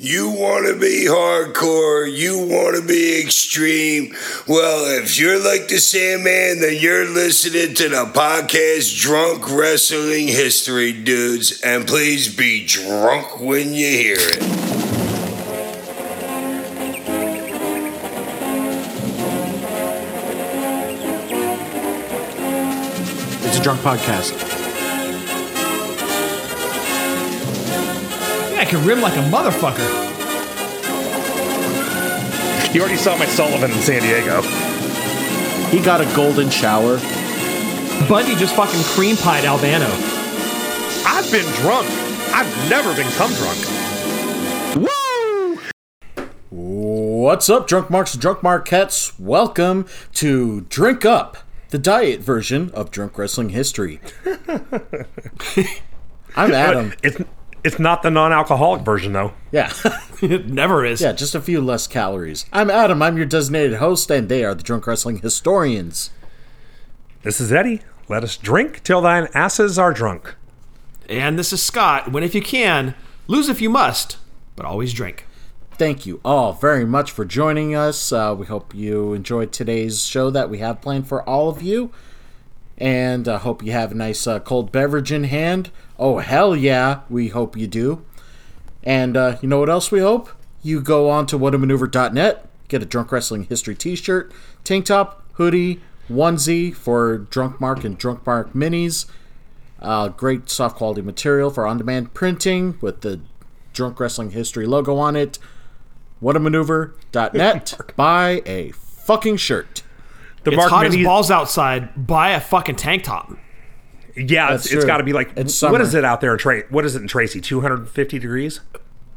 You want to be hardcore, you want to be extreme. Well, if you're like the Sandman, then you're listening to the podcast Drunk Wrestling History, dudes. And please be drunk when you hear it. It's a drunk podcast. Can rim like a motherfucker. You already saw my Sullivan in San Diego. He got a golden shower. Bundy just fucking cream pied Albano. I've been drunk. I've never been come drunk. Woo! What's up, drunk marks and drunk marquettes? Welcome to Drink Up, the diet version of drunk wrestling history. I'm Adam. It's it's not the non-alcoholic version though. Yeah, It never is. yeah, just a few less calories. I'm Adam. I'm your designated host, and they are the drunk wrestling historians. This is Eddie. Let us drink till thine asses are drunk. And this is Scott. Win if you can, lose if you must, but always drink. Thank you all very much for joining us. Uh, we hope you enjoyed today's show that we have planned for all of you. And uh, hope you have a nice uh, cold beverage in hand. Oh, hell yeah, we hope you do. And uh, you know what else we hope? You go on to whatamaneuver.net, get a Drunk Wrestling History t shirt, tank top, hoodie, onesie for Drunk Mark and Drunk Mark minis. Uh, great soft quality material for on demand printing with the Drunk Wrestling History logo on it. Whatamaneuver.net. Buy a fucking shirt. The It's Mark hot as balls outside. Buy a fucking tank top. Yeah, That's it's, it's true. got to be like It's what summer. is it out there in Tra- What is it in Tracy? Two hundred fifty degrees?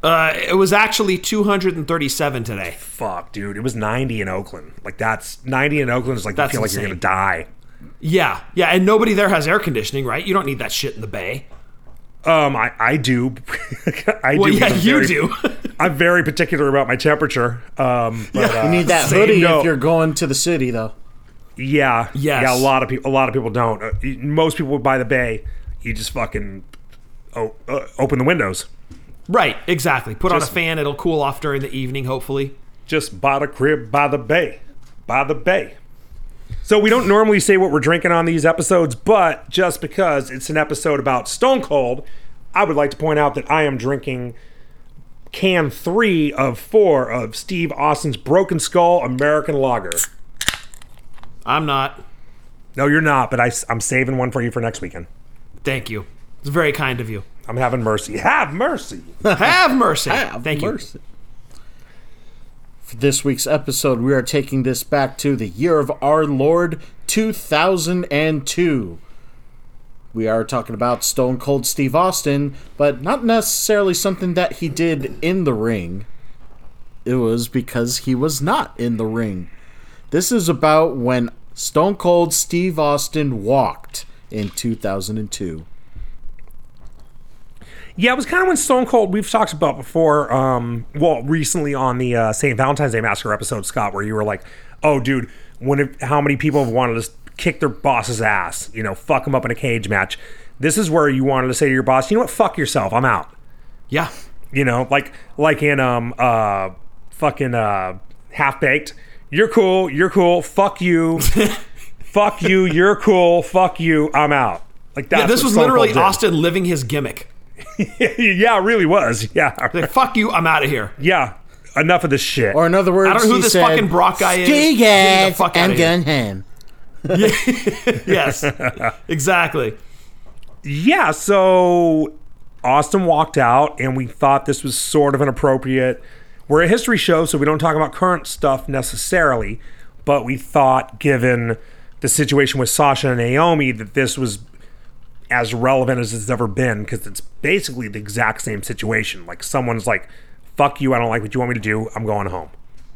Uh, it was actually 237 today. Fuck, dude. It was ninety in Oakland. Like that's ninety in Oakland is like That's you feel like you're insane. gonna die. Yeah, yeah, and nobody there has air conditioning, right? You don't need that shit in the bay. Um, I I do. I Well, do. yeah, because I'm you very- do. I'm very particular about my temperature. Um, but, uh, You need that same hoodie note. if you're going to the city, though. Yeah, Yes. yeah. A lot of people, a lot of people don't. Uh, most people by the bay, you just fucking oh, uh, open the windows. right, exactly. Put on a fan, it'll cool off during the evening, hopefully. Just bought a crib by the bay, by the bay. So we don't normally say what we're drinking on these episodes, but just because it's an episode about Stone Cold, I would like to point out that I am drinking can three of four of Steve Austin's Broken Skull American Lager. I'm not. No, you're not, but I, I'm saving one for you for next weekend. Thank you. It's very kind of you. I'm having mercy. Have mercy. Have mercy. Have Thank you. For this week's episode, we are taking this back to the year of our Lord 2002. We are talking about Stone Cold Steve Austin, but not necessarily something that he did in the ring. It was because he was not in the ring. This is about when Stone Cold Steve Austin walked in 2002. Yeah, it was kind of when Stone Cold we've talked about before. Um, well, recently on the uh, St. Valentine's Day Massacre episode, Scott, where you were like, "Oh, dude, when it, how many people have wanted to kick their boss's ass? You know, fuck them up in a cage match." This is where you wanted to say to your boss, "You know what? Fuck yourself. I'm out." Yeah. You know, like like in um uh fucking uh half baked. You're cool. You're cool. Fuck you. fuck you. You're cool. Fuck you. I'm out. Like that. Yeah, this was literally Austin living his gimmick. yeah, it really was. Yeah. Like, fuck you, I'm out of here. Yeah, enough of this shit. Or in other words, I don't know who this said, fucking Brock guy is. "Ski Get me the guys, fuck I'm outta here." going. Yes. exactly. yeah, so Austin walked out, and we thought this was sort of an appropriate. We're a history show, so we don't talk about current stuff necessarily, but we thought, given the situation with Sasha and Naomi, that this was as relevant as it's ever been because it's basically the exact same situation. Like someone's like, "Fuck you! I don't like what you want me to do. I'm going home."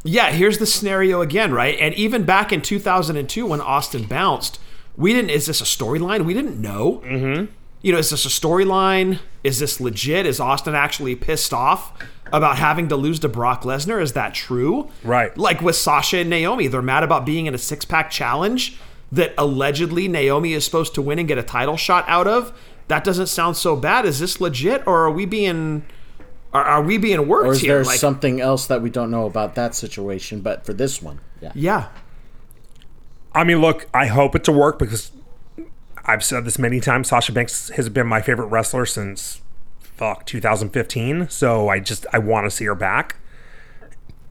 Yeah, here's the scenario again, right? And even back in 2002 when Austin bounced, we didn't, is this a storyline? We didn't know. Mm-hmm. You know, is this a storyline? Is this legit? Is Austin actually pissed off about having to lose to Brock Lesnar? Is that true? Right. Like with Sasha and Naomi, they're mad about being in a six pack challenge that allegedly Naomi is supposed to win and get a title shot out of. That doesn't sound so bad. Is this legit or are we being Are, are we being worked Or is here? there Like, something else that we don't know about that situation? But for this one, yeah. yeah. I mean, look, I hope it to work because I've said this many times. Sasha Banks has been my favorite wrestler since fuck 2015. So I just I want to see her back,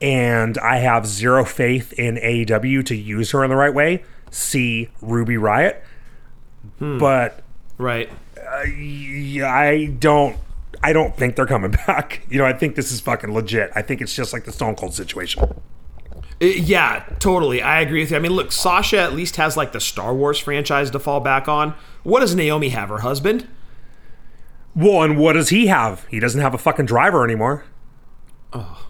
and I have zero faith in AEW to use her in the right way. See Ruby Riott, but Right. yeah, I don't. I don't think they're coming back. You know, I think this is fucking legit. I think it's just like the Stone Cold situation. Uh, yeah, totally. I agree with you. I mean, look, Sasha at least has like the Star Wars franchise to fall back on. What does Naomi have? Her husband? Well, and what does he have? He doesn't have a fucking driver anymore. Oh.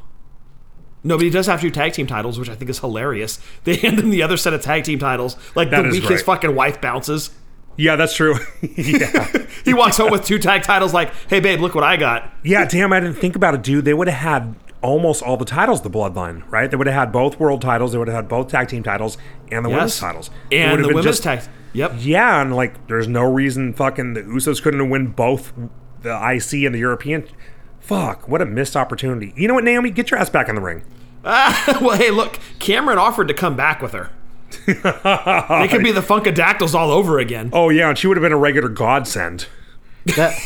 No, but he does have two tag team titles, which I think is hilarious. They hand him the other set of tag team titles like That the week his fucking wife bounces. Yeah, that's true. yeah. He walks home with two tag titles, like, "Hey, babe, look what I got." Yeah, damn, I didn't think about it, dude. They would have had almost all the titles, the Bloodline, right? They would have had both world titles, they would have had both tag team titles, and the women's titles. And the women's just- tag. Yep. Yeah, and like, there's no reason fucking the Usos couldn't have win both the IC and the European. Fuck, what a missed opportunity. You know what, Naomi? Get your ass back in the ring. Ah, well, hey, look, Cameron offered to come back with her. they could be the Funkadactyls all over again. Oh, yeah, and she would have been a regular godsend. That,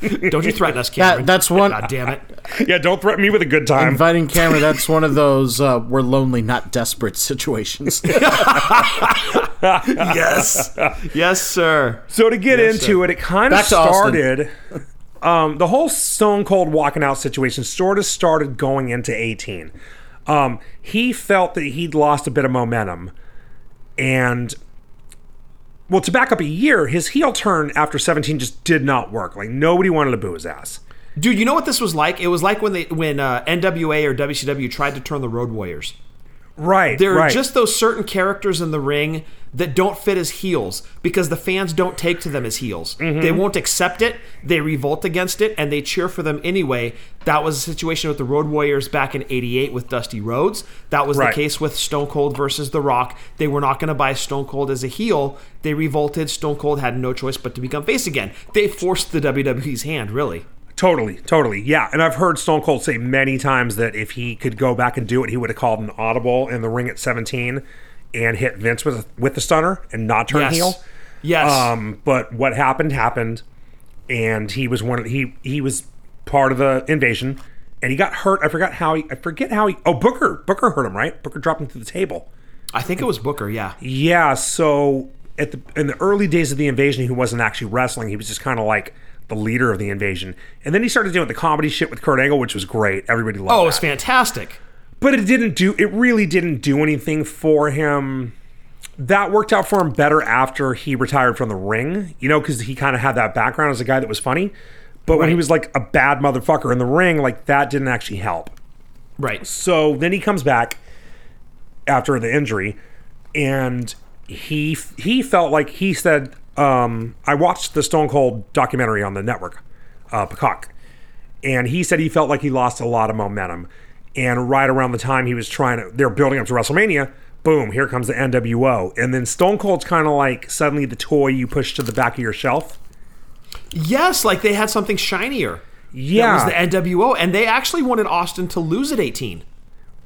Don't you threaten us, Cameron? that that's one God damn it. Yeah, don't threaten me with a good time. inviting camera. That's one of those uh, we're lonely, not desperate situations. Yes. yes, sir. So to get into it, it kind of Back to started. Um, the whole Stone Cold walking out situation sort of started going into 18. Um, he felt that he'd lost a bit of momentum, and well, to back up a year, his heel turn after 17 just did not work. Like nobody wanted to boo his ass. Dude, you know what this was like? It was like when they when uh, NWA or WCW tried to turn the Road Warriors. Right. There right. are just those certain characters in the ring that don't fit as heels because the fans don't take to them as heels. Mm-hmm. They won't accept it, they revolt against it, and they cheer for them anyway. That was the situation with the Road Warriors back in 88 with Dusty Rhodes. That was Right. the case with Stone Cold versus The Rock. They were not going to buy Stone Cold as a heel. They revolted. Stone Cold had no choice but to become face again. They forced the WWE's hand, really. Totally, totally. Yeah. And I've heard Stone Cold say many times that if he could go back and do it, he would have called an audible in the ring at 17 and hit Vince with, with the stunner and not turn Yes. heel. Yes. Um, but what happened happened, and he was one of he he was part of the invasion, and he got hurt. I forgot how he I forget how he oh Booker Booker hurt him right. Booker dropped him through the table. I think it was Booker, yeah. Yeah, so at the in the early days of the invasion, he wasn't actually wrestling. He was just kind of like the leader of the invasion, and then he started doing the comedy shit with Kurt Angle, which was great. Everybody loved. Oh, that. it's fantastic. but it didn't do it really didn't do anything for him that worked out for him better after he retired from the ring you know because he kind of had that background as a guy that was funny but when he was like a bad motherfucker in the ring like that didn't actually help Right. so then he comes back after the injury and he he felt like he said um, i watched the stone cold documentary on the network uh, peacock and he said he felt like he lost a lot of momentum and right around the time he was trying to they're building up to wrestlemania boom here comes the nwo and then stone cold's kind of like suddenly the toy you push to the back of your shelf Yes, like they had something shinier. yeah That was the NWO, and they actually wanted Austin to lose at 18.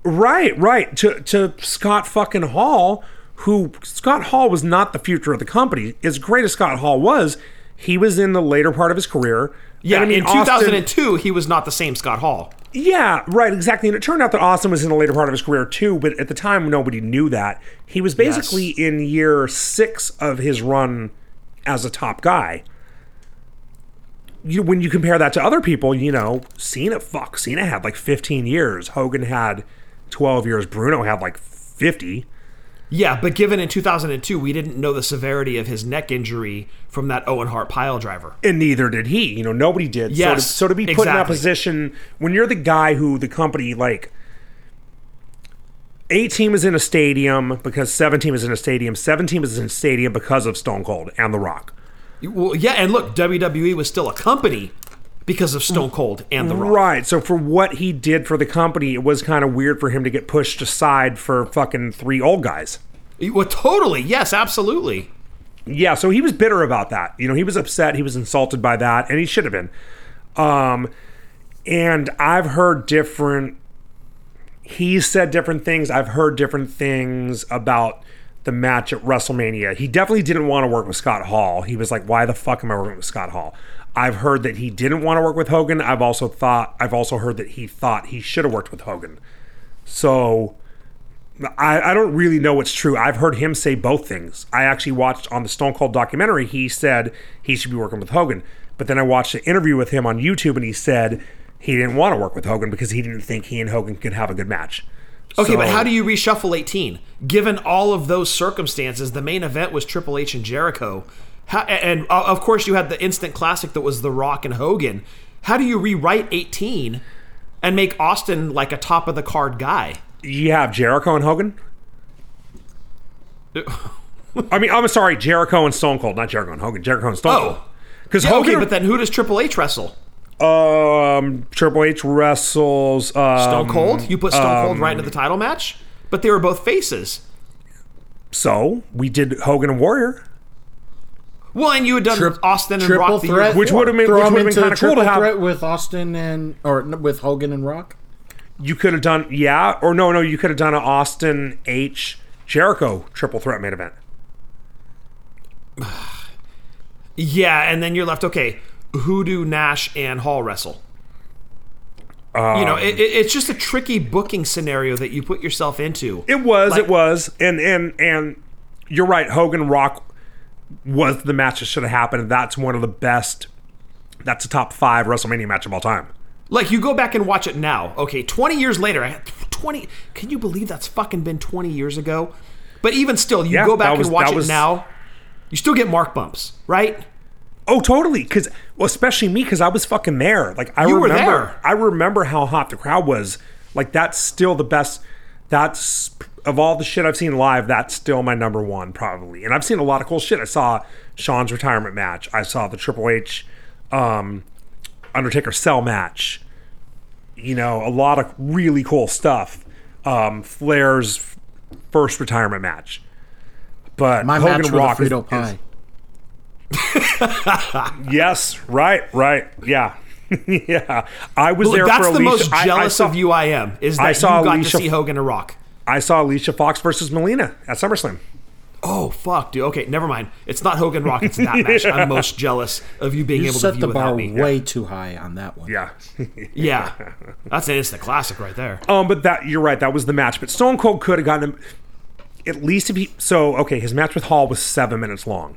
Right, right. To to Scott fucking Hall, who Scott Hall was not the future of the company. As great as Scott Hall was, he was in the later part of his career. Yeah, I mean, in Austin- 2002, he was not the same Scott Hall. Yeah, right, exactly. And it turned out that Austin was in the later part of his career too, but at the time nobody knew that. He was basically in year six of his run as a top guy. You, when you compare that to other people, you know, Cena, fuck, Cena had like 15 years. Hogan had 12 years. Bruno had like 50. Yeah, but given in 2002, we didn't know the severity of his neck injury from that Owen Hart pile driver. and neither did he. You know, nobody did. so, Yes, to, so to be put in that position when you're the guy who the company like. 18 is in a stadium because 17 is in a stadium. 17 is in a stadium because of Stone Cold and The Rock. Well, yeah, and look, WWE was still a company because of Stone Cold and The Rock. Right. So for what he did for the company, it was kind of weird for him to get pushed aside for fucking three old guys. Well, totally. Yes, absolutely. Yeah, so he was bitter about that. You know, he was upset, he was insulted by that, and he should have been. Um and I've heard different. He said different things. I've heard different things about the match at WrestleMania. He definitely didn't want to work with Scott Hall. He was like, "Why the fuck am I working with Scott Hall?" I've heard that he didn't want to work with Hogan. I've also thought I've also heard that he thought he should have worked with Hogan. So I, I don't really know what's true. I've heard him say both things. I actually watched on the Stone Cold documentary, he said he should be working with Hogan. But then I watched an interview with him on YouTube and he said he didn't want to work with Hogan because he didn't think he and Hogan could have a good match. Okay, So- but how do you reshuffle 18? Given all of those circumstances, the main event was Triple H and Jericho. How, and uh, of course, you had the instant classic that was The Rock and Hogan. How do you rewrite 18 and make Austin like a top of the card guy? you have Jericho and Hogan? I mean, I'm sorry, Jericho and Stone Cold, not Jericho and Hogan. Jericho and Stone Oh. Cold. Because Yeah, Hogan, okay, but then who does Triple H wrestle? um, Triple H wrestles um, Stone Cold? You put Stone Cold right into the title match? But they were both faces. So we did Hogan and Warrior, Well, and you had done Trip- Austin and Rock the year threat, before. Which would've been- which would've been kinda cool to have- threat with Austin and or with Hogan and Rock. you could have done yeah, or no, no, you could have done an Austin H Jericho triple threat main event. Yeah, and then you're left. Okay, who do Nash and Hall wrestle? you Um, know, it, it- it's just a tricky booking scenario that you put yourself into. It was, Like- it was, and and and you're right. Hogan Rock was the match that should have happened. That's one of the best. That's a top five WrestleMania match of all time. Like you go back and watch it now. Okay, 20 years later, I- 20 Can you believe that's fucking been 20 years ago? But even still, you Yeah, go back was- and watch it was- now, you still get mark bumps, right? Oh, totally. Because well, especially me, because I was fucking there. Like I You remember. I remember how hot the crowd was. Like that's still the best. That's of all the shit I've seen live. That's still my number one, probably. And I've seen a lot of cool shit. I saw Shawn's retirement match. I saw the Triple H, um, Undertaker Cell match. You know, a lot of really cool stuff. Um, Flair's first retirement match. But My Hogan match Rock a is- Frito is- pie. Yes, right, right. Yeah. yeah. I was there That's for the Alicia. most I- I jealous saw- of you I am, is that I saw you got Alicia- to see Hogan and Rock. I saw Alicia Fox versus Melina at SummerSlam. Oh, fuck, dude. Okay, never mind. It's not Hogan Rock, it's that match. I'm most jealous of you being You able to set view the without bar me. way too high on that one. Yeah. Yeah. That's an instant classic right there. um, but that you're right, that was the match. But Stone Cold could have gotten him at least if he so okay, his match with Hall was seven minutes long.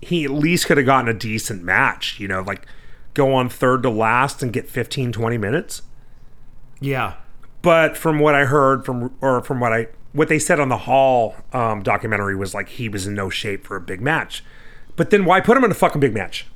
He at least could have gotten a decent match, you know, like go on third to last and get 15, 20 minutes. Yeah. But from what I heard from or from what I what they said on the Hall um, documentary was like he was in no shape for a big match. But then why put him in a fucking big match?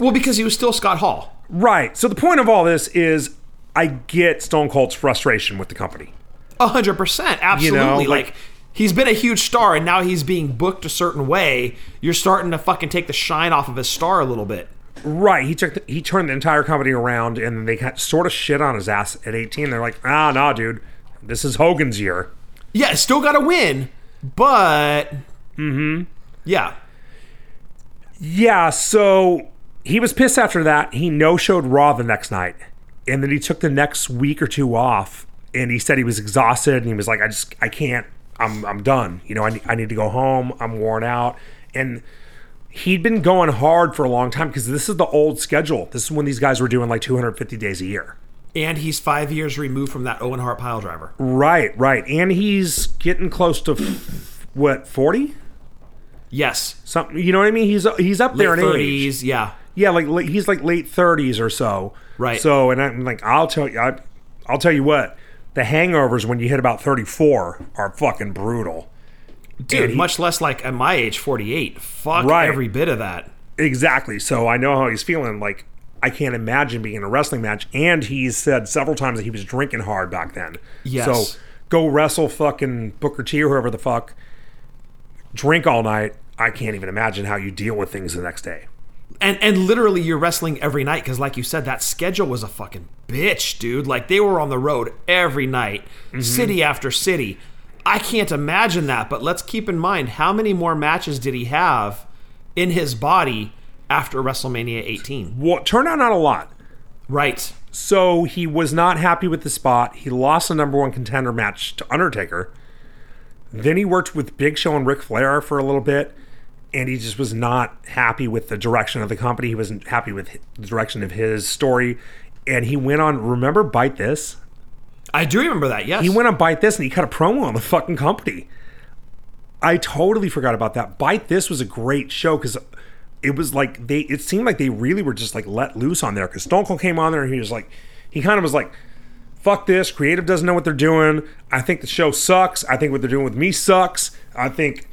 Well, because he was still Scott Hall. Right. So the point of all this is I get Stone Cold's frustration with the company. A hundred percent, absolutely. like- like, he's been a huge star, and now he's being booked a certain way. You're starting to fucking take the shine off of his star a little bit. Right. He took the, he turned the entire company around and they got sort of shit on his ass at 18. They're like, "Ah, nah, dude. This is Hogan's year." Yeah, still got to win, but mm-hmm. yeah, Yeah, so he was pissed after that. He no showed Raw the next night. And then he took the next week or two off. And he said he was exhausted and he was like, I just, I can't, I'm, I'm done. You know, I, I need to go home. I'm worn out. And he'd been going hard for a long time because this is the old schedule. This is when these guys were doing like 250 days a year. and he's five years removed from that Owen Hart pile driver. Right, right. And he's getting close to f- what, 40? Yes, Something, you know what I mean? He's he's up late there in age. thirties. Yeah, Yeah, like he's like late thirties or so. Right. So, and I'm like, I'll tell you, I, I'll tell you what, the hangovers when you hit about thirty four are fucking brutal. Dude. He- much less like at my age, forty-eight. Fuck Right. every bit of that. Exactly. So I know how he's feeling. Like I can't imagine being in a wrestling match. And he's said several times that he was drinking hard back then. Yes. So go wrestle fucking Booker T or whoever the fuck. Drink all night. I can't even imagine how you deal with things the next day. and and literally you're wrestling every night because like you said that schedule was a fucking bitch dude like they were on the road every night mm-hmm. city after city i can't imagine that but let's keep in mind how many more matches did he have in his body after wrestlemania 18 Well, turned out not a lot. Right. So he was not happy with the spot. He lost the number one contender match to Undertaker. Then he worked with Big Show and Ric Flair for a little bit, and he just was not happy with the direction of the company. He wasn't happy with the direction of his story. And he went on, remember Bite This? I do remember that. Yes. He went on Bite This and he cut a promo on the fucking company. I totally forgot about that. Bite This was a great show because it was like they it seemed like they really were just like let loose on there because Stone Cold came on there and he was like he kind of was like fuck this creative doesn't know what they're doing I think the show sucks I think what they're doing with me sucks I think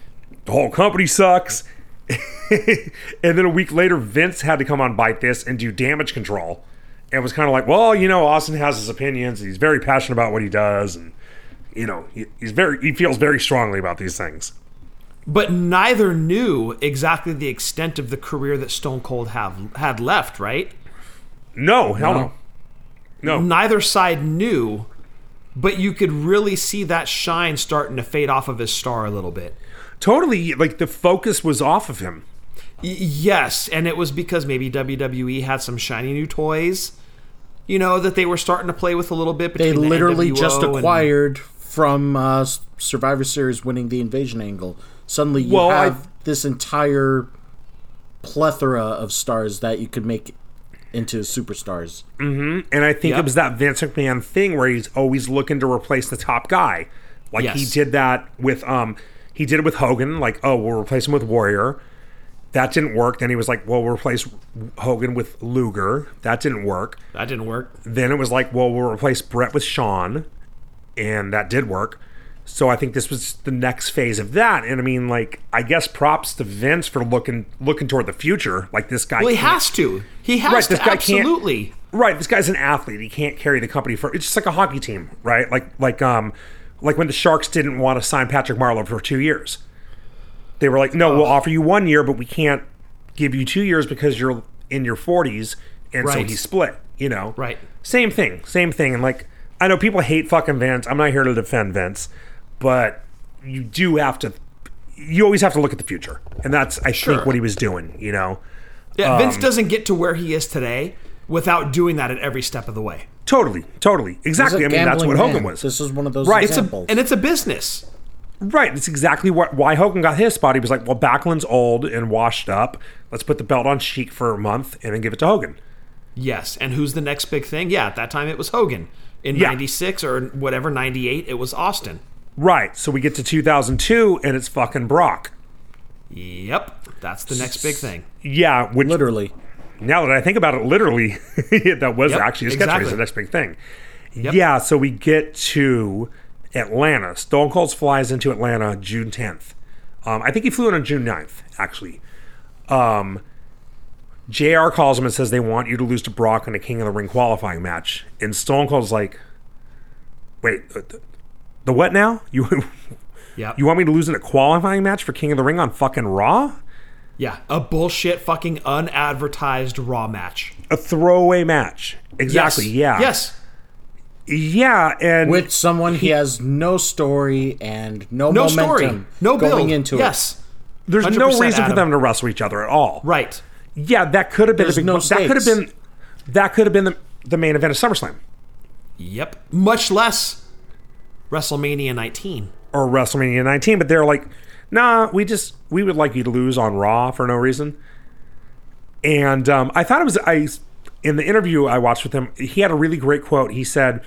the whole company sucks and then a week later Vince had to come on Bite This and do damage control and was kind of like well you know Austin has his opinions he's very passionate about what he does and you know he, he's very he feels very strongly about these things. But neither knew exactly the extent of the career that Stone Cold have had left, right? no hell no. No. Neither side knew, but you could really see that shine starting to fade off of his star a little bit. totally like the focus was off of him yes, and it was because maybe WWE had some shiny new toys, you know, that they were starting to play with a little bit. They Between the literally NWO just and- acquired from uh, Survivor Series winning the invasion angle. Suddenly, you Well, I- have this entire plethora of stars that you could make into superstars. And I think Yep. it was that Vince McMahon thing where he's always looking to replace the top guy. Like he did that with um he did it with Hogan, like, oh, we'll replace him with Warrior. That didn't work. Then he was like, well, we'll replace Hogan with Luger. That didn't work. That didn't work. Then it was like, well, we'll replace Bret with Shawn. And that did work. So I think this was the next phase of that. And I mean, like, I guess props to Vince for looking looking toward the future. Like this guy Well, he has to. He has Right, to. this guy can't- absolutely. right this guy's an athlete he can't carry the company for it's just like a hockey team right like like um like when the sharks didn't want to sign patrick marleau for two years they were like no we'll offer you one year but we can't give you two years because you're in your 40s and so he split you know? Right. same thing same thing. And like i know people hate fucking vince. I'm not here to defend vince but you do have to you always have to look at the future. And that's i Sure. think what he was doing you know? Yeah, Um, Vince doesn't get to where he is today without doing that at every step of the way. totally totally. Exactly. I mean that's what hogan man. was. This is one of those Right, it's a- And it's a business. Right. It's exactly what why Hogan got his spot. He was like, well, Backlund's old and washed up. Let's put the belt on Sheik for a month and then give it to Hogan. Yes. And who's the next big thing? Yeah, at that time it was Hogan. In Yeah. 96 or whatever, 98, it was Austin. Right. So we get to 2002 and it's fucking Brock. Yep. That's the next big thing. Yeah. Which literally. now that I think about it, literally, that was Yep, actually his exactly. catchphrase, the next big thing. Yeah. So we get to Atlanta. Stone Cold flies into Atlanta June 10th. Um, I think he flew in on June 9th, actually. Um, JR calls him and says they want you to lose to Brock in a King of the Ring qualifying match. And Stone Cold's like, wait, uh, the, the what now? You Yep. you want me to lose in a qualifying match for King of the Ring on fucking Raw? yeah. A bullshit fucking unadvertised Raw match. A throwaway match. Exactly. Yes. Yeah. Yes. Yeah. And With someone he has no story and no, No momentum story. No going build. into it. yes. there's no 100% reason for them to wrestle each other at all. Right. Yeah, that could have been There's a big, no that could have been that could have been the, the main event of SummerSlam Yep. Much less WrestleMania 19. or WrestleMania 19, but they're like, nah, we just we would like you to lose on Raw for no reason. And um, I thought it was I in the interview I watched with him, he had a really great quote. He said,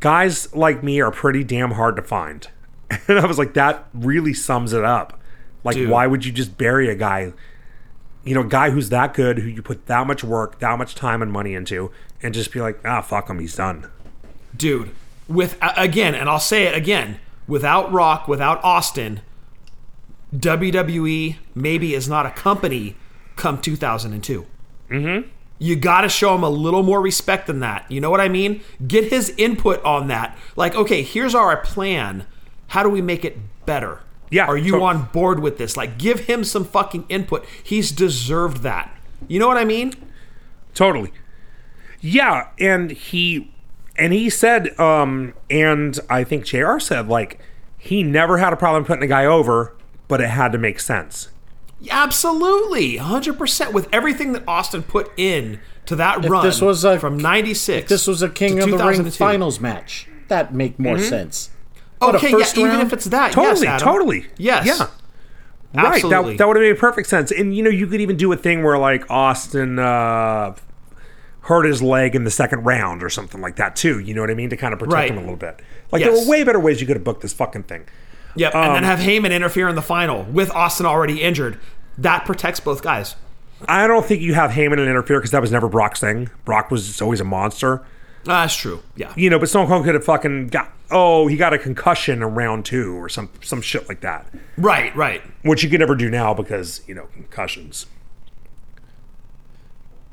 "Guys like me are pretty damn hard to find," and I was like, that really sums it up. Like, Dude. why would you just bury a guy? You know, a guy who's that good, who you put that much work, that much time and money into, and just be like, ah, fuck him, he's done. Dude, with again, and I'll say it again, without Rock, without Austin, WWE maybe is not a company come 2002. Mm-hmm. You got to show him a little more respect than that. You know what I mean? Get his input on that. Like, okay, here's our plan. How do we make it better? Yeah, Are you so- on board with this? Like, give him some fucking input. He's deserved that. You know what I mean? Totally. Yeah, and he and he said, um, and I think JR said, like, he never had a problem putting a guy over, but it had to make sense. Absolutely, 100% with everything that Austin put in to that run this was a- from 96 This was a King of the Ring finals match. That make more Mm-hmm. sense. But Okay, yeah, first even if it's that, Totally, yes, Adam. totally. Yes. Yeah. Right. That, that would have made perfect sense. And you know, you could even do a thing where like Austin uh, hurt his leg in the second round or something like that too. You know what I mean? To kind of protect Right. him a little bit. Like there were way better ways you could have booked this fucking thing. Yep, and Um, then have Heyman interfere in the final with Austin already injured. That protects both guys. I don't think you have Heyman interfere because that was never Brock's thing. Brock was always a monster. Ah, That's true. Yeah. You know, but Stone Cold could have fucking got oh, he got a concussion in round two or some some shit like that. Right, right. which you could never do now because you know concussions.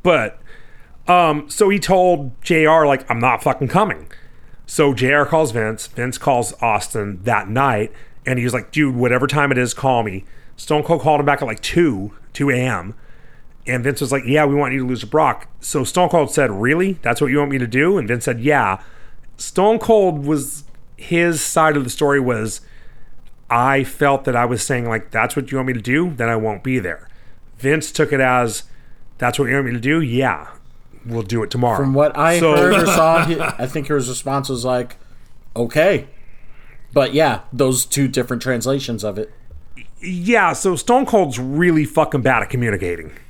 But um, so he told Jr. like I'm not fucking coming. So Jr. calls Vince. Vince calls Austin that night, and he was like, "Dude, whatever time it is, call me." Stone Cold called him back at like two two a.m. And Vince was like, "Yeah, we want you to lose to Brock." So Stone Cold said, "Really? That's what you want me to do?" And Vince said, "Yeah." Stone Cold was his side of the story was I felt that I was saying like that's what you want me to do, then I won't be there. Vince took it as that's what you want me to do. Yeah, we'll do it tomorrow. From what I So- heard or saw, I think his response was like, "Okay," but yeah, those two different translations of it. yeah, so Stone Cold's really fucking bad at communicating.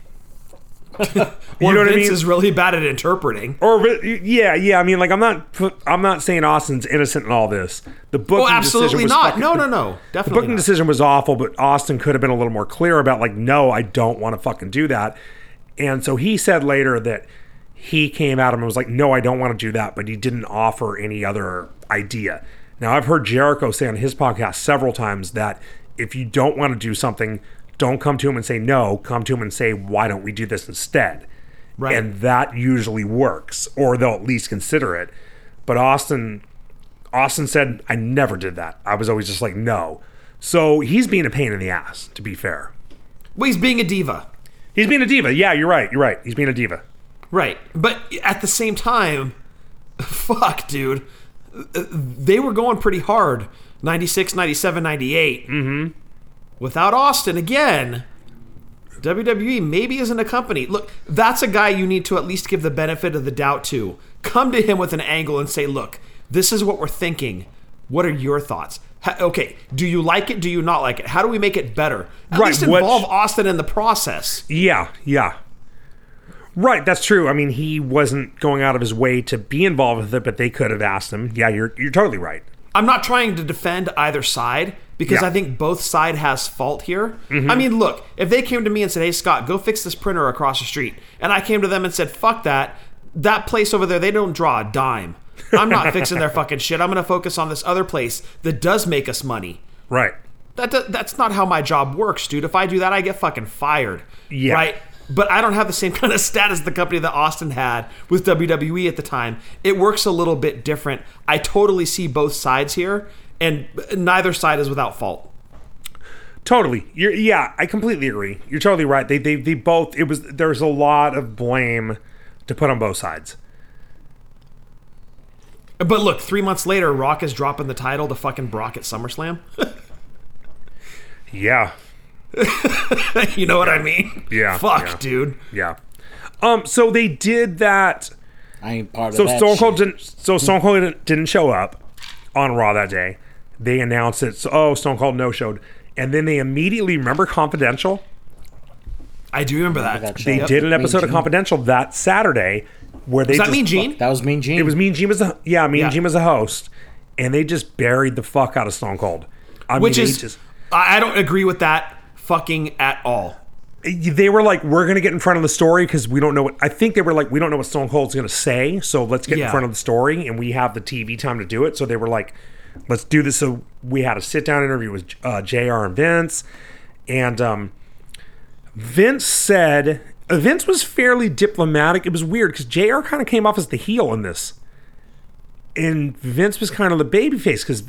You know what I mean? is really bad at interpreting. Or yeah, yeah. I mean, like I'm not I'm not saying Austin's innocent in all this. The booking Oh, decision absolutely was not. fucking- No, no, no. Definitely the booking not. decision was awful, but Austin could have been a little more clear about like, no, I don't want to fucking do that. And so he said later that he came at him and was like, no, I don't want to do that, but he didn't offer any other idea. Now I've heard Jericho say on his podcast several times that if you don't want to do something, don't come to him and say no. Come to him and say, why don't we do this instead? Right. And that usually works, or they'll at least consider it. But Austin Austin said, I never did that. I was always just like, no. So he's being a pain in the ass, to be fair. Well, he's being a diva. He's being a diva. Yeah, you're right. You're right. He's being a diva. Right. But at the same time, fuck, dude. They were going pretty hard 96, 97, 98. Mm-hmm. Without Austin, again, WWE maybe isn't a company. Look, that's a guy you need to at least give the benefit of the doubt to. Come to him with an angle and say, look, this is what we're thinking. What are your thoughts? Ha- okay, do you like it? Do you not like it? How do we make it better? At Right, least involve Austin in the process. Yeah, yeah. Right, that's true. I mean, he wasn't going out of his way to be involved with it, but they could have asked him. Yeah, you're you're totally right. I'm not trying to defend either side because Yeah. I think both side has fault here. Mm-hmm. I mean, look, if they came to me and said, "Hey Scott, go fix this printer across the street," and I came to them and said, "Fuck that," that place over there, they don't draw a dime. I'm not fixing their fucking shit. I'm going to focus on this other place that does make us money. Right. That, that that's not how my job works, dude. If I do that, I get fucking fired. Yeah. Right. But I don't have the same kind of status the company that Austin had with WWE at the time. It works a little bit different. I totally see both sides here, and neither side is without fault. Totally. You're yeah, I completely agree. You're totally right. They they they both it was there's a lot of blame to put on both sides. But look, three months later, Rock is dropping the title to fucking Brock at SummerSlam. Yeah. you know what I mean? Yeah, Fuck, yeah. dude. Yeah. Um so they did that I ain't part of So that. Stone Cold shit. didn't. So Stone Cold didn't, didn't show up on Raw that day. They announced it. So, oh, Stone Cold no showed, and then they immediately remember Confidential. I do remember that. that. They Yep. did an Mean episode of Gene. Confidential that Saturday where they Does that just, mean Gene? That was Mean Gene. It was Mean Gene was the yeah Mean Yeah. Gene was the host, and they just buried the fuck out of Stone Cold. I Which mean, is, just- I I don't agree with that fucking at all. they were like, we're gonna get in front of the story because we don't know what. I think they were like, we don't know what Stone Cold's gonna say, so let's get Yeah. in front of the story, and we have the TV time to do it. So they were like, let's do this. So we had a sit down interview with uh, Jr. and Vince, and um, Vince said uh, Vince was fairly diplomatic. It was weird because Jr. kind of came off as the heel in this, and Vince was kind of the babyface because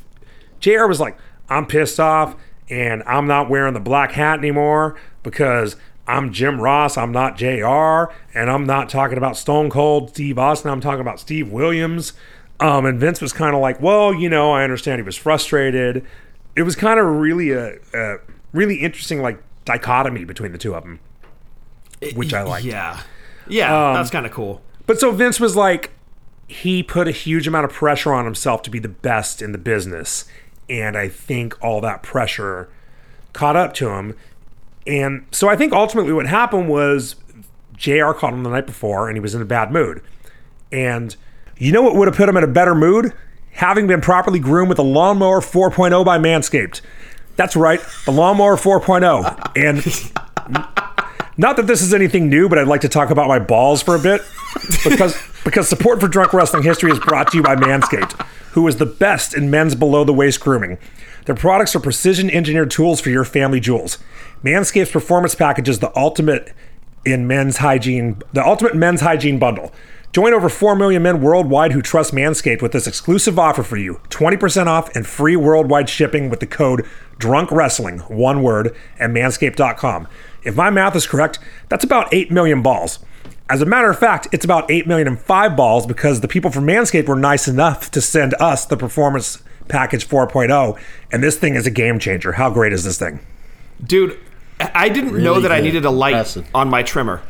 JR was like, I'm pissed off and I'm not wearing the black hat anymore because I'm Jim Ross, I'm not JR, and I'm not talking about Stone Cold Steve Austin, I'm talking about Steve Williams. Um, and Vince was kind of like, well, you know, I understand he was frustrated. It was kind of really a, a really interesting like dichotomy between the two of them, which I liked. Yeah. Yeah, that's kind of cool. But so Vince was like, he put a huge amount of pressure on himself to be the best in the business. And I think all that pressure caught up to him. And so I think ultimately what happened was JR called him the night before and he was in a bad mood. And you know what would have put him in a better mood? Having been properly groomed with a Lawnmower 4.0 by Manscaped. That's right, the Lawnmower 4.0. And not that this is anything new, but I'd like to talk about my balls for a bit because because support for drunk wrestling history is brought to you by Manscaped, who is the best in men's below the waist grooming. Their products are precision engineered tools for your family jewels. Manscaped's performance package is the ultimate in men's hygiene, the ultimate men's hygiene bundle. Join over 4 million men worldwide who trust Manscaped with this exclusive offer for you 20% off and free worldwide shipping with the code Drunk Wrestling, one word, at manscaped.com. If my math is correct, that's about 8 million balls. As a matter of fact, it's about 8 million and five balls because the people from Manscaped were nice enough to send us the Performance Package 4.0, and this thing is a game changer. How great is this thing? Dude, I didn't know Really that I needed a light Impressive. on my trimmer.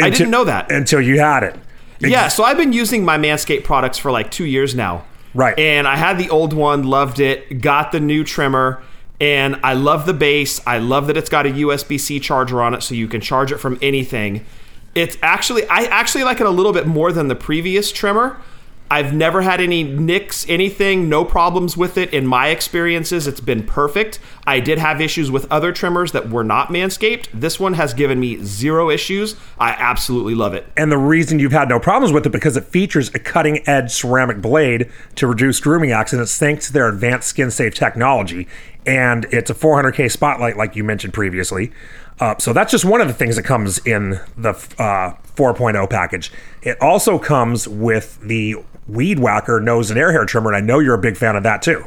I didn't know that. Until you had it. Yeah, so I've been using my Manscaped products for like two years now. Right. And I had the old one, loved it, got the new trimmer, and I love the base. I love that it's got a USB C charger on it so you can charge it from anything. It's actually, I actually like it a little bit more than the previous trimmer. I've never had any nicks, anything, no problems with it. In my experiences, it's been perfect. I did have issues with other trimmers that were not Manscaped. This one has given me zero issues. I absolutely love it. And the reason you've had no problems with it because it features a cutting edge ceramic blade to reduce grooming accidents thanks to their advanced skin safe technology. And it's a 400K spotlight, like you mentioned previously. Uh, so that's just one of the things that comes in the uh, 4.0 package. It also comes with the Weed Whacker nose and air hair trimmer, and I know you're a big fan of that too.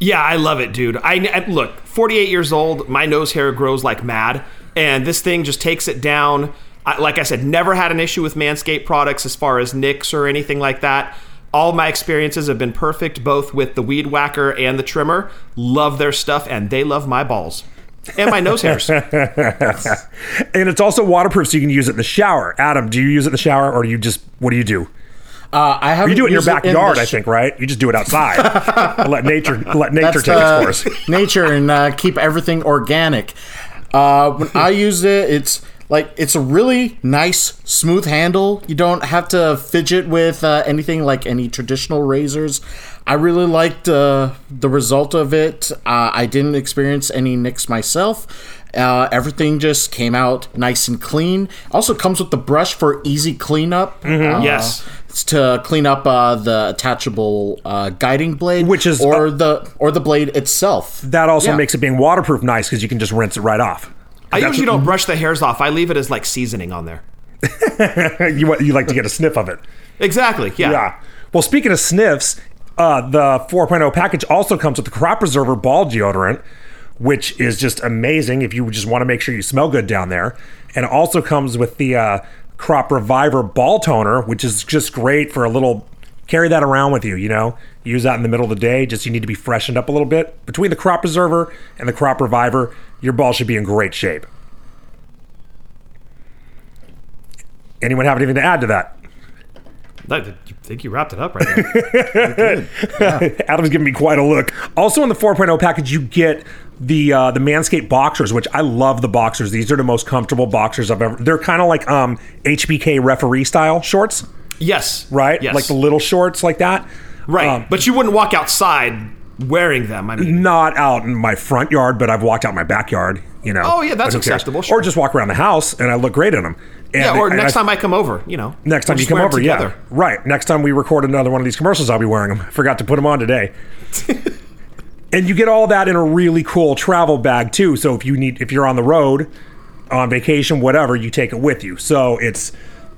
Yeah, I love it, dude. I, I- look, 48 years old, my nose hair grows like mad, and this thing just takes it down. I, like I said, never had an issue with Manscaped products as far as nicks or anything like that. All my experiences have been perfect, both with the weed whacker and the trimmer. Love their stuff, and they love my balls and my nose hairs. And it's also waterproof, so you can use it in the shower. Adam, do you use it in the shower, or do you just what do you do? Uh, I have You do it in your backyard, I think, right? You just do it outside. let nature let nature That's take uh, its course. nature and uh, keep everything organic. Uh, when I use it, it's like it's a really nice, smooth handle. You don't have to fidget with uh, anything like any traditional razors. I really liked uh, the result of it. Uh, I didn't experience any nicks myself. Uh, everything just came out nice and clean. Also comes with the brush for easy cleanup. Uh, Yes. It's to clean up uh, the attachable uh, guiding blade, Which is- or the or the blade itself. That also Yeah. makes it being waterproof nice because you can just rinse it right off. I usually don't brush the hairs off. I leave it as like seasoning on there. you you like to get a sniff of it. Exactly. Yeah. Yeah. Well, speaking of sniffs, uh, the 4.0 package also comes with the Crop Preserver ball deodorant, which is just amazing if you just want to make sure you smell good down there. And it also comes with the uh, Crop Reviver ball toner, which is just great for a little. Carry that around with you, you know. Use that in the middle of the day. Just you need to be freshened up a little bit. Between the Crop Preserver and the Crop Reviver, your ball should be in great shape. Anyone have anything to add to that? I think you wrapped it up right now. Adam's giving me quite a look. Also, in the 4.0 package, you get the uh, the Manscaped boxers, which I love. The boxers; these are the most comfortable boxers I've ever. They're kind of like um, HBK referee style shorts, yes. right? Yes. Like the little shorts like that. right. um, but you wouldn't walk outside wearing them. I mean, Not out in my front yard, but I've walked out my backyard. You know. Oh, yeah, that's But who cares? acceptable, sure. Or just walk around the house, and I look great in them. And yeah. Or next I- time I come over, you know. Next time you come over, together. yeah, right. Next time we record another one of these commercials, I'll be wearing them. Forgot to put them on today. and you get all that in a really cool travel bag too. So if you need, if you're on the road, on vacation, whatever, you take it with you. So it's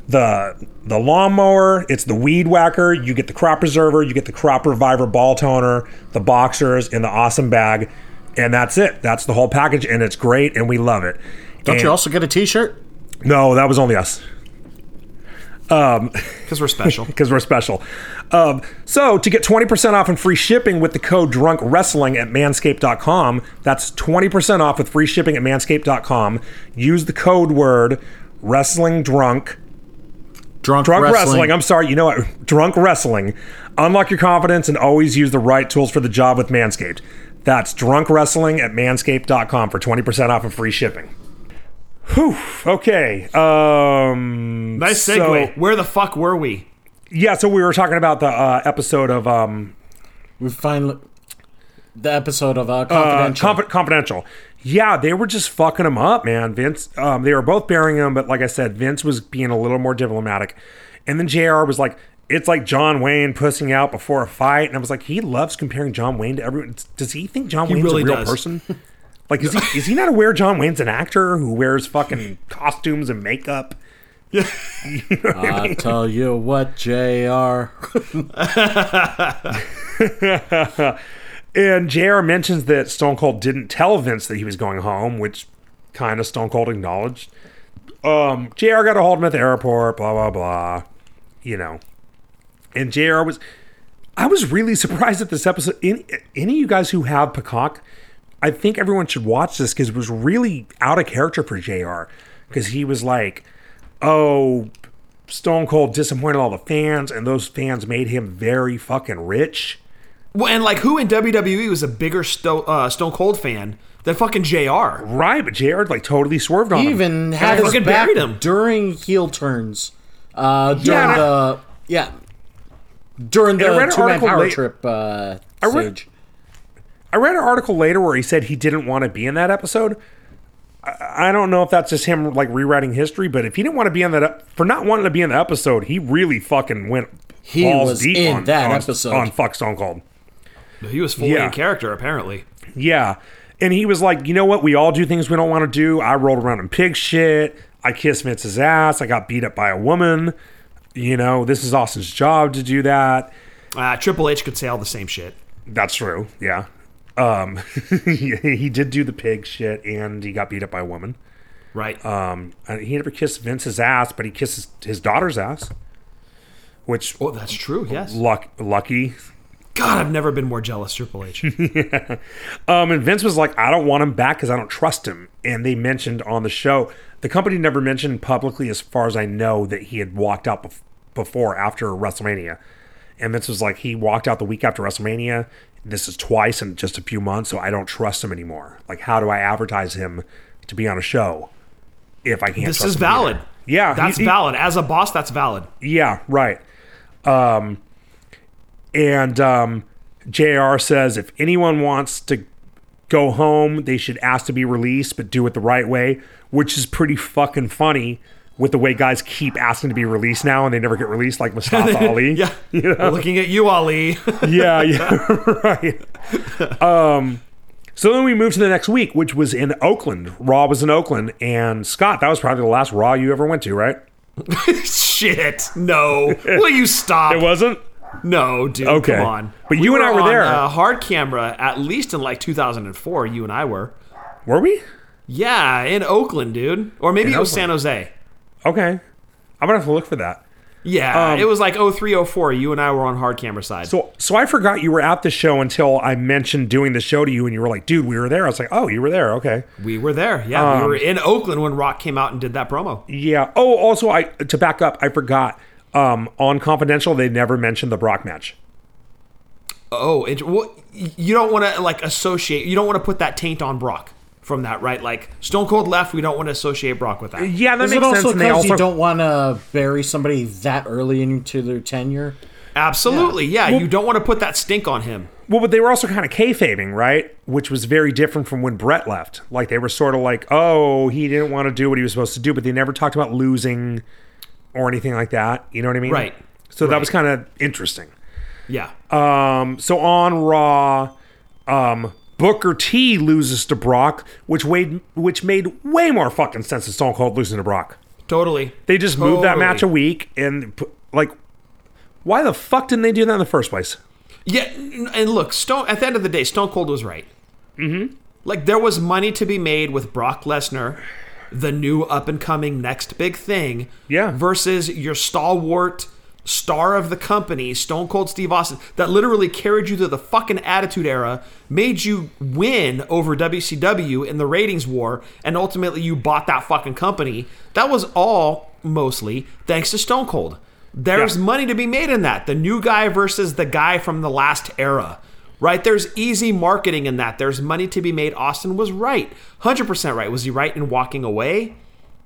the the lawnmower, it's the weed whacker. You get the crop preserver, you get the crop reviver ball toner, the boxers, and the awesome bag, and that's it. That's the whole package, and it's great, and we love it. Don't And- you also get a T-shirt? No, that was only us. Because we're special. because we're special. Um, so to get 20% off and free shipping with the code drunk wrestling at manscaped.com, that's 20% off with free shipping at manscaped.com. Use the code word wrestling drunk Drunk, Drunk wrestling. wrestling. I'm sorry. You know what? Drunk wrestling. Unlock your confidence and always use the right tools for the job with Manscaped. That's drunk wrestling at manscaped.com for 20% off and free shipping. Whew. Okay. Um, Nice so- segue. Where the fuck were we? yeah. So we were talking about the uh, episode of um, We finally the episode of uh, uh, Confidential. Confidential. Yeah, they were just fucking him up, man. Vince, um, they were both burying him, but like I said, Vince was being a little more diplomatic. And then JR was like, it's like John Wayne pussing out before a fight. And I was like, he loves comparing John Wayne to everyone. Does he think John Wayne's really a real does. person? Like, is he, is he not aware John Wayne's an actor who wears fucking costumes and makeup? I tell you what, Jr. And JR mentions that Stone Cold didn't tell Vince that he was going home, which kind of Stone Cold acknowledged. Um, JR got a hold of him at the airport, blah, blah, blah. You know. And JR was. I was really surprised at this episode. Any, any of you guys who have Peacock, I think everyone should watch this because it was really out of character for JR. Because he was like, oh, Stone Cold disappointed all the fans, and those fans made him very fucking rich. Well, and like who in WWE was a bigger Sto- uh, Stone Cold fan than fucking Jr. Right, but JR like totally swerved on He him. even had his fucking back buried him. during heel turns. Uh, during Yeah, and I- the yeah, during And I read the two man power late- trip uh, I read- stage. I read an article later where he said he didn't want to be in that episode. I, I don't know if that's just him like rewriting history, but if he didn't want to be in that for not wanting to be in the episode, he really fucking went He balls was deep in on that on, episode. on fuck Stone Cold. He was fully Yeah. in character, apparently. Yeah. And he was like, you know what? We all do things we don't want to do. I rolled around in pig shit. I kissed Vince's ass. I got beat up by a woman. You know, this is Austin's job to do that. Uh, Triple H could say all the same shit. That's true. Yeah. Um, he, he did do the pig shit and he got beat up by a woman. Right. Um, and he never kissed Vince's ass, but he kisses his, daughter's ass, which oh, that's true. Yes. luck, lucky. God, I've never been more jealous, Triple H. Um, and Vince was like, I don't want him back because I don't trust him. And they mentioned on the show, the company never mentioned publicly, as far as I know, that he had walked out bef- before after WrestleMania. And Vince was like, he walked out the week after WrestleMania. This is twice in just a few months, so I don't trust him anymore. Like, how do I advertise him to be on a show if I can't? this trust is him either? valid. Yeah, That's he- valid. As a boss, that's valid. Yeah, right. Um, and um, JR says if anyone wants to go home, they should ask to be released, but do it the right way, which is pretty fucking funny with the way guys keep asking to be released now and they never get released, like Mustafa Ali. Yeah. You know? Looking at you, Ali. yeah, yeah, right. Um, so then we moved to the next week, which was in Oakland. Raw was in Oakland, and Scott, that was probably the last Raw you ever went to, right? Shit. No. Will you stop? It wasn't. No, dude. Okay. Come on. But you and I were on, there. Uh, hard camera, at least in like 2004. You and I were. Were we? Yeah, in Oakland, dude. Or maybe In it was Oakland. San Jose. Okay. I'm gonna have to look for that. Yeah, Um, it was like 03, 04. You and I were on hard camera side. So so I forgot you were at the show until I mentioned doing the show to you and you were like, dude, we were there. I was like, Oh, you were there, okay. we were there. Yeah, Um, we were in Oakland when Rock came out and did that promo. Yeah. Oh, also I to back up, I forgot. Um, on confidential, they never mentioned the Brock match. Oh, it, well, you don't want to like associate. You don't want to put that taint on Brock from that, right? Like Stone Cold left, we don't want to associate Brock with that. Yeah, that Is makes it also sense. And they also you don't want to bury somebody that early into their tenure? Absolutely, yeah. you don't want to put that stink on him. well, but they were also kind of kayfabing, right? Which was very different from when Bret left. Like they were sort of like, oh, he didn't want to do what he was supposed to do, but they never talked about losing or anything like that. You know what I mean? Right. So that was kind of interesting. Yeah. Um, so on Raw, um, Booker T loses to Brock, which made which made way more fucking sense than Stone Cold losing to Brock. Totally. They just moved that match a week and like, why the fuck didn't they do that in the first place? Yeah, and look, Stone. At the end of the day, Stone Cold was right. Mm-hmm. Like there was money to be made with Brock Lesnar, the new up and coming next big thing. Yeah. Versus your stalwart star of the company, Stone Cold Steve Austin, that literally carried you through the fucking Attitude Era, made you win over WCW in the ratings war, and ultimately you bought that fucking company. That was all mostly thanks to Stone Cold. There's Yeah. money to be made in that. The new guy versus the guy from the last era. Right? There's easy marketing in that. There's money to be made. Austin was right. 100% right. Was he right in walking away?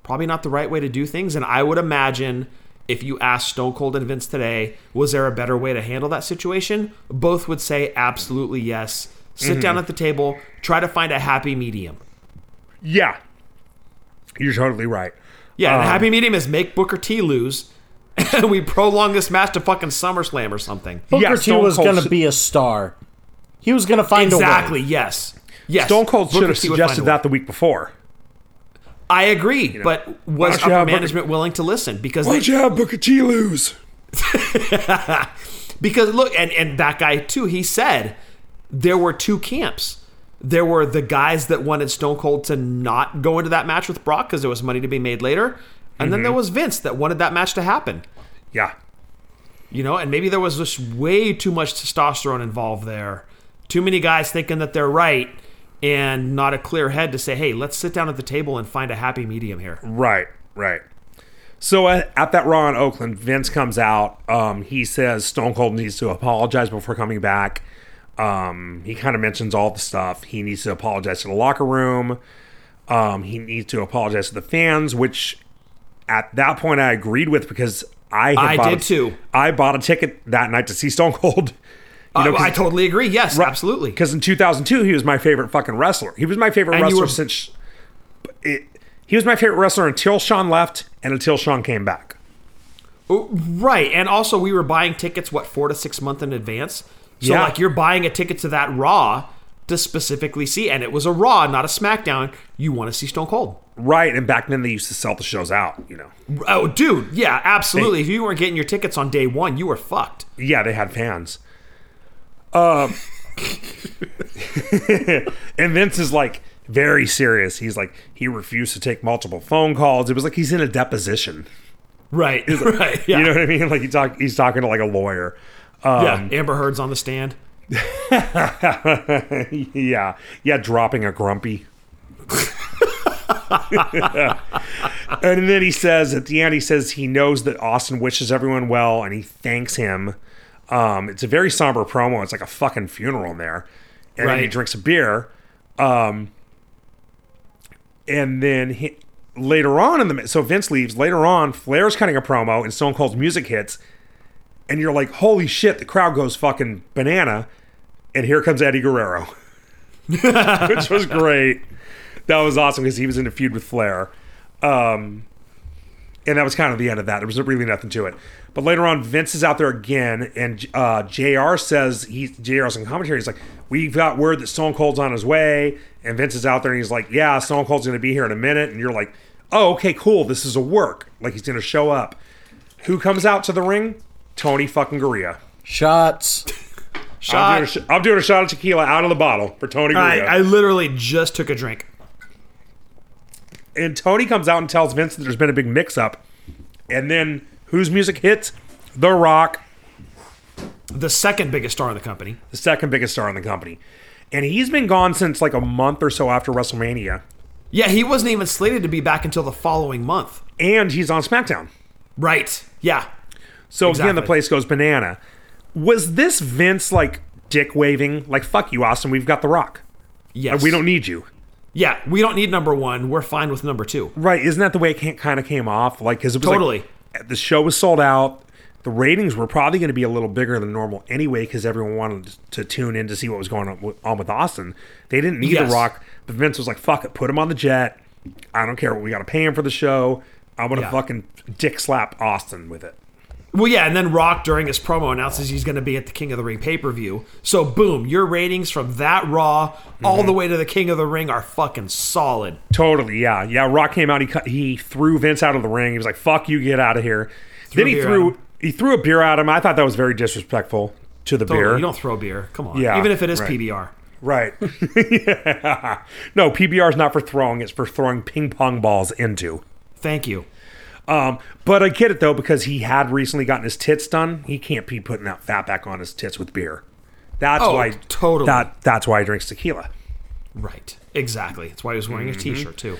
Probably not the right way to do things. And I would imagine if you asked Stone Cold and Vince today, was there a better way to handle that situation? Both would say absolutely yes. Sit down at the table, try to find a happy medium. Yeah. You're totally right. Yeah, and Um, a happy medium is make Booker T lose, and we prolong this match to fucking SummerSlam or something. Booker Yeah, T was going to be a star. He was going to find Exactly. a way. Yes. Yes. Stone Cold should Booker have T would suggested that the week before. I agree, but was don't you upper have Booker- management willing to listen? Because Why they, don't you have Booker T lose? because look, and and that guy too. He said there were two camps. There were the guys that wanted Stone Cold to not go into that match with Brock because there was money to be made later, and then there Mm-hmm. was Vince that wanted that match to happen. Yeah. You know, and maybe there was just way too much testosterone involved there. Too many guys thinking that they're right and not a clear head to say, hey, let's sit down at the table and find a happy medium here. Right, right. So at, at that Raw in Oakland, Vince comes out. Um, he says Stone Cold needs to apologize before coming back. Um, he kind of mentions all the stuff. He needs to apologize to the locker room. Um, he needs to apologize to the fans, which at that point I agreed with because I I did a- too. I bought a ticket that night to see Stone Cold. You know, Uh, I totally agree. Yes, absolutely. because in 2002 he was my favorite fucking wrestler. He was my favorite And wrestler were- since it, he was my favorite wrestler until Shawn left and until Shawn came back. Right. And also, we were buying tickets, what, four to six months in advance? So, Yeah. like, you're buying a ticket to that Raw to specifically see, and it was a Raw, not a SmackDown. You want to see Stone Cold. Right, and back then they used to sell the shows out. You know, Oh, dude. Yeah, absolutely. if you weren't getting your tickets on day one, you were fucked. yeah, they had fans. Um, and Vince is like very serious. He's like he refused to take multiple phone calls. It was like he's in a deposition. Right. right. Yeah. You know what I mean? Like he talk, he's talking to like a lawyer. yeah. Amber Heard's on the stand. yeah, yeah, dropping a grumpy. and then he says at the end, he says he knows that Austin wishes everyone well and he thanks him. Um, it's a very somber promo. It's like a fucking funeral in there. And then he drinks a beer. Um, and then he, later on in the so Vince leaves. Later on, Flair's cutting a promo and Stone Cold's music hits, and you're like, "Holy shit!" The crowd goes fucking banana, and here comes Eddie Guerrero, which was great. That was awesome because he was in a feud with Flair, um, and that was kind of the end of that. There was really nothing to it. But later on, Vince is out there again, and uh, Jr. says he Jr's in commentary. He's like, "We've got word that Stone Cold's on his way," and Vince is out there, and he's like, "Yeah, Stone Cold's going to be here in a minute," and you're like, "Oh, okay, cool. This is a work. Like he's going to show up." Who comes out to the ring? Tony fucking Garea. Shots. I'm Shot. doing, a, sh- I'm doing a shot of tequila out of the bottle for Tony I, I literally just took a drink. And Tony comes out and tells Vince that there's been a big mix up. And then whose music hits? The Rock, The second biggest star in the company. the second biggest star in the company. And he's been gone since like a month or so after WrestleMania. Yeah, he wasn't even slated to be back until the following month. And he's on SmackDown. Right. Yeah. So again, the Exactly. place goes banana. Was this Vince like dick waving? Like, fuck you, Austin, we've got The Rock. Yes. We don't need you. Yeah, we don't need number one. We're fine with number two. Right. Isn't that the way it kind of came off? Like, because it was like- Totally. the show was sold out. The ratings were probably going to be a little bigger than normal anyway because everyone wanted to tune in to see what was going on with, on with Austin. They didn't need Yes. The Rock, but Vince was like, fuck it, put him on the jet. I don't care what we got to pay him for the show. I'm going to Yeah. fucking dick slap Austin with it. Well, yeah, and then Rock during his promo announces he's going to be at the King of the Ring pay per view. So, boom, your ratings from that Raw all Mm-hmm. the way to the King of the Ring are fucking solid. Totally, yeah. Yeah, Rock came out, he, cut, he threw Vince out of the ring. He was like, fuck you, get out of here. then he threw he threw a beer at him. I thought that was very disrespectful to the Totally. beer. You don't throw beer. Come on. Yeah, Even if it is right. PBR. Right. yeah. No, PBR is not for throwing, it's for throwing ping pong balls into. Thank you. Um, but I get it though, because he had recently gotten his tits done. He can't be putting that fat back on his tits with beer. That's Oh, why totally. that that's why he drinks tequila. Right. Exactly. That's why he was wearing Mm-hmm. a t shirt, too.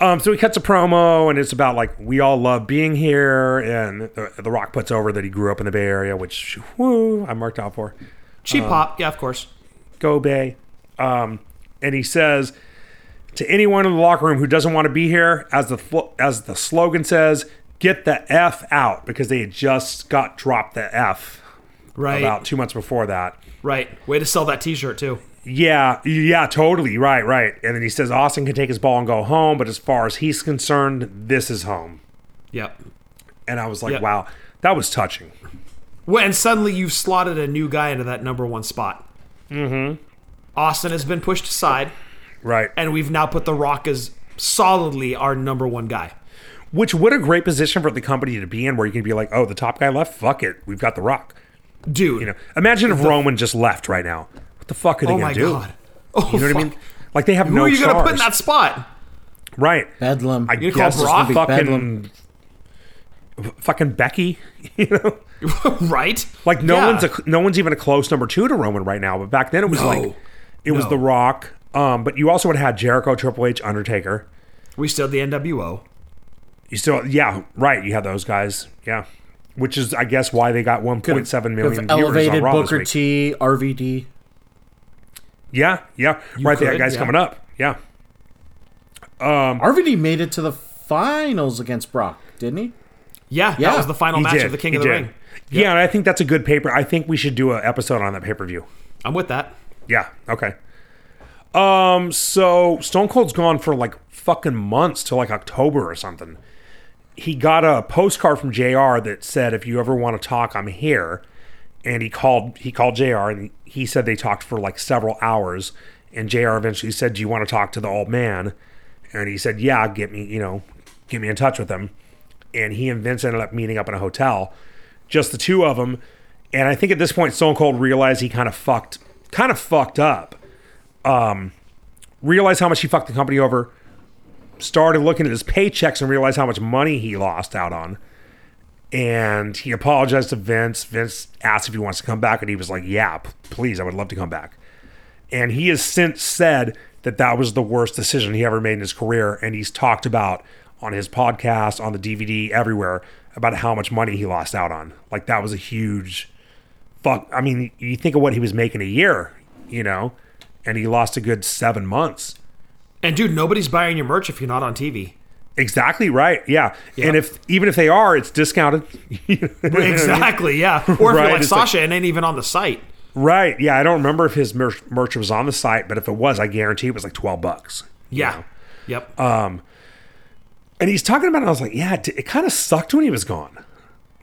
Um, so he cuts a promo, and it's about like we all love being here, and the, the Rock puts over that he grew up in the Bay Area, which whoo, I marked out for. Cheap pop, yeah, of course. Go Bay. Um, and he says to anyone in the locker room who doesn't want to be here, as the as the slogan says, get the f out because they had just got dropped the f Right, about two months before that. right. Way to sell that T-shirt too. Yeah, yeah, totally. Right, right. And then he says Austin can take his ball and go home, but as far as he's concerned, this is home. Yep. And I was like, Yep. wow, that was touching. Well, and suddenly you've slotted a new guy into that number one spot. Mm-hmm. Austin has been pushed aside, Right. and we've now put The Rock as solidly our number one guy. Which what a great position for the company to be in where you can be like, oh, the top guy left? Fuck it. We've got The Rock. Dude. You know, imagine if Roman just left right now. What the fuck are they oh gonna do? god. Oh, You know what I mean? Like they have Who no are you stars. gonna put in that spot? Right. Bedlam. I You call guess it's Brock? fucking fucking Becky. You know, right? like no Yeah. one's a, no one's even a close number two to Roman right now. But back then it was No. like it was The Rock. Um, but you also would have had Jericho, Triple H, Undertaker. We still had the NWO. You still, yeah, right. You have those guys, yeah. Which is, I guess, why they got 1.7 million viewers elevated on Raw Booker this. T, RVD. Yeah, yeah, right. That could, guy's yeah. coming up. Yeah, RVD made it to the finals against Brock, didn't he? Yeah, Yeah, that was the final he match did. of the King He of the did. Ring. Yeah, and I think that's a good paper. I think we should do an episode on that pay per view. I'm with that. Yeah. Okay. Um. So Stone Cold's gone for like fucking months till like October or something. He got a postcard from Jr. that said, "If you ever want to talk, I'm here." And he called. He called Jr. and he said they talked for like several hours. And Jr. eventually said, "Do you want to talk to the old man?" And he said, "Yeah, get me. You know, get me in touch with him." And he and Vince ended up meeting up in a hotel, just the two of them. And I think at this point, Stone Cold realized he kind of fucked, kind of fucked up Um, realized how much he fucked the company over, started looking at his paychecks and realized how much money he lost out on. And he apologized to Vince. Vince asked if he wants to come back, and he was like, Yeah, please, I would love to come back. And he has since said that that was the worst decision he ever made in his career. And he's talked about on his podcast, on the DVD, everywhere about how much money he lost out on. Like, that was a huge fuck. I mean, you think of what he was making a year, you know, and he lost a good seven months. And dude, nobody's buying your merch if you're not on TV. Exactly right. Yeah. Yeah. And if even if they are, it's discounted. Exactly, yeah. Or if Right, you're like it's like- Sasha and ain't even on the site. right. Yeah. I don't remember if his merch, merch was on the site, but if it was, I guarantee it was like 12 bucks. Yeah. know. Yep. Um. And he's talking about it. I was like, yeah, it, it kind of sucked when he was gone.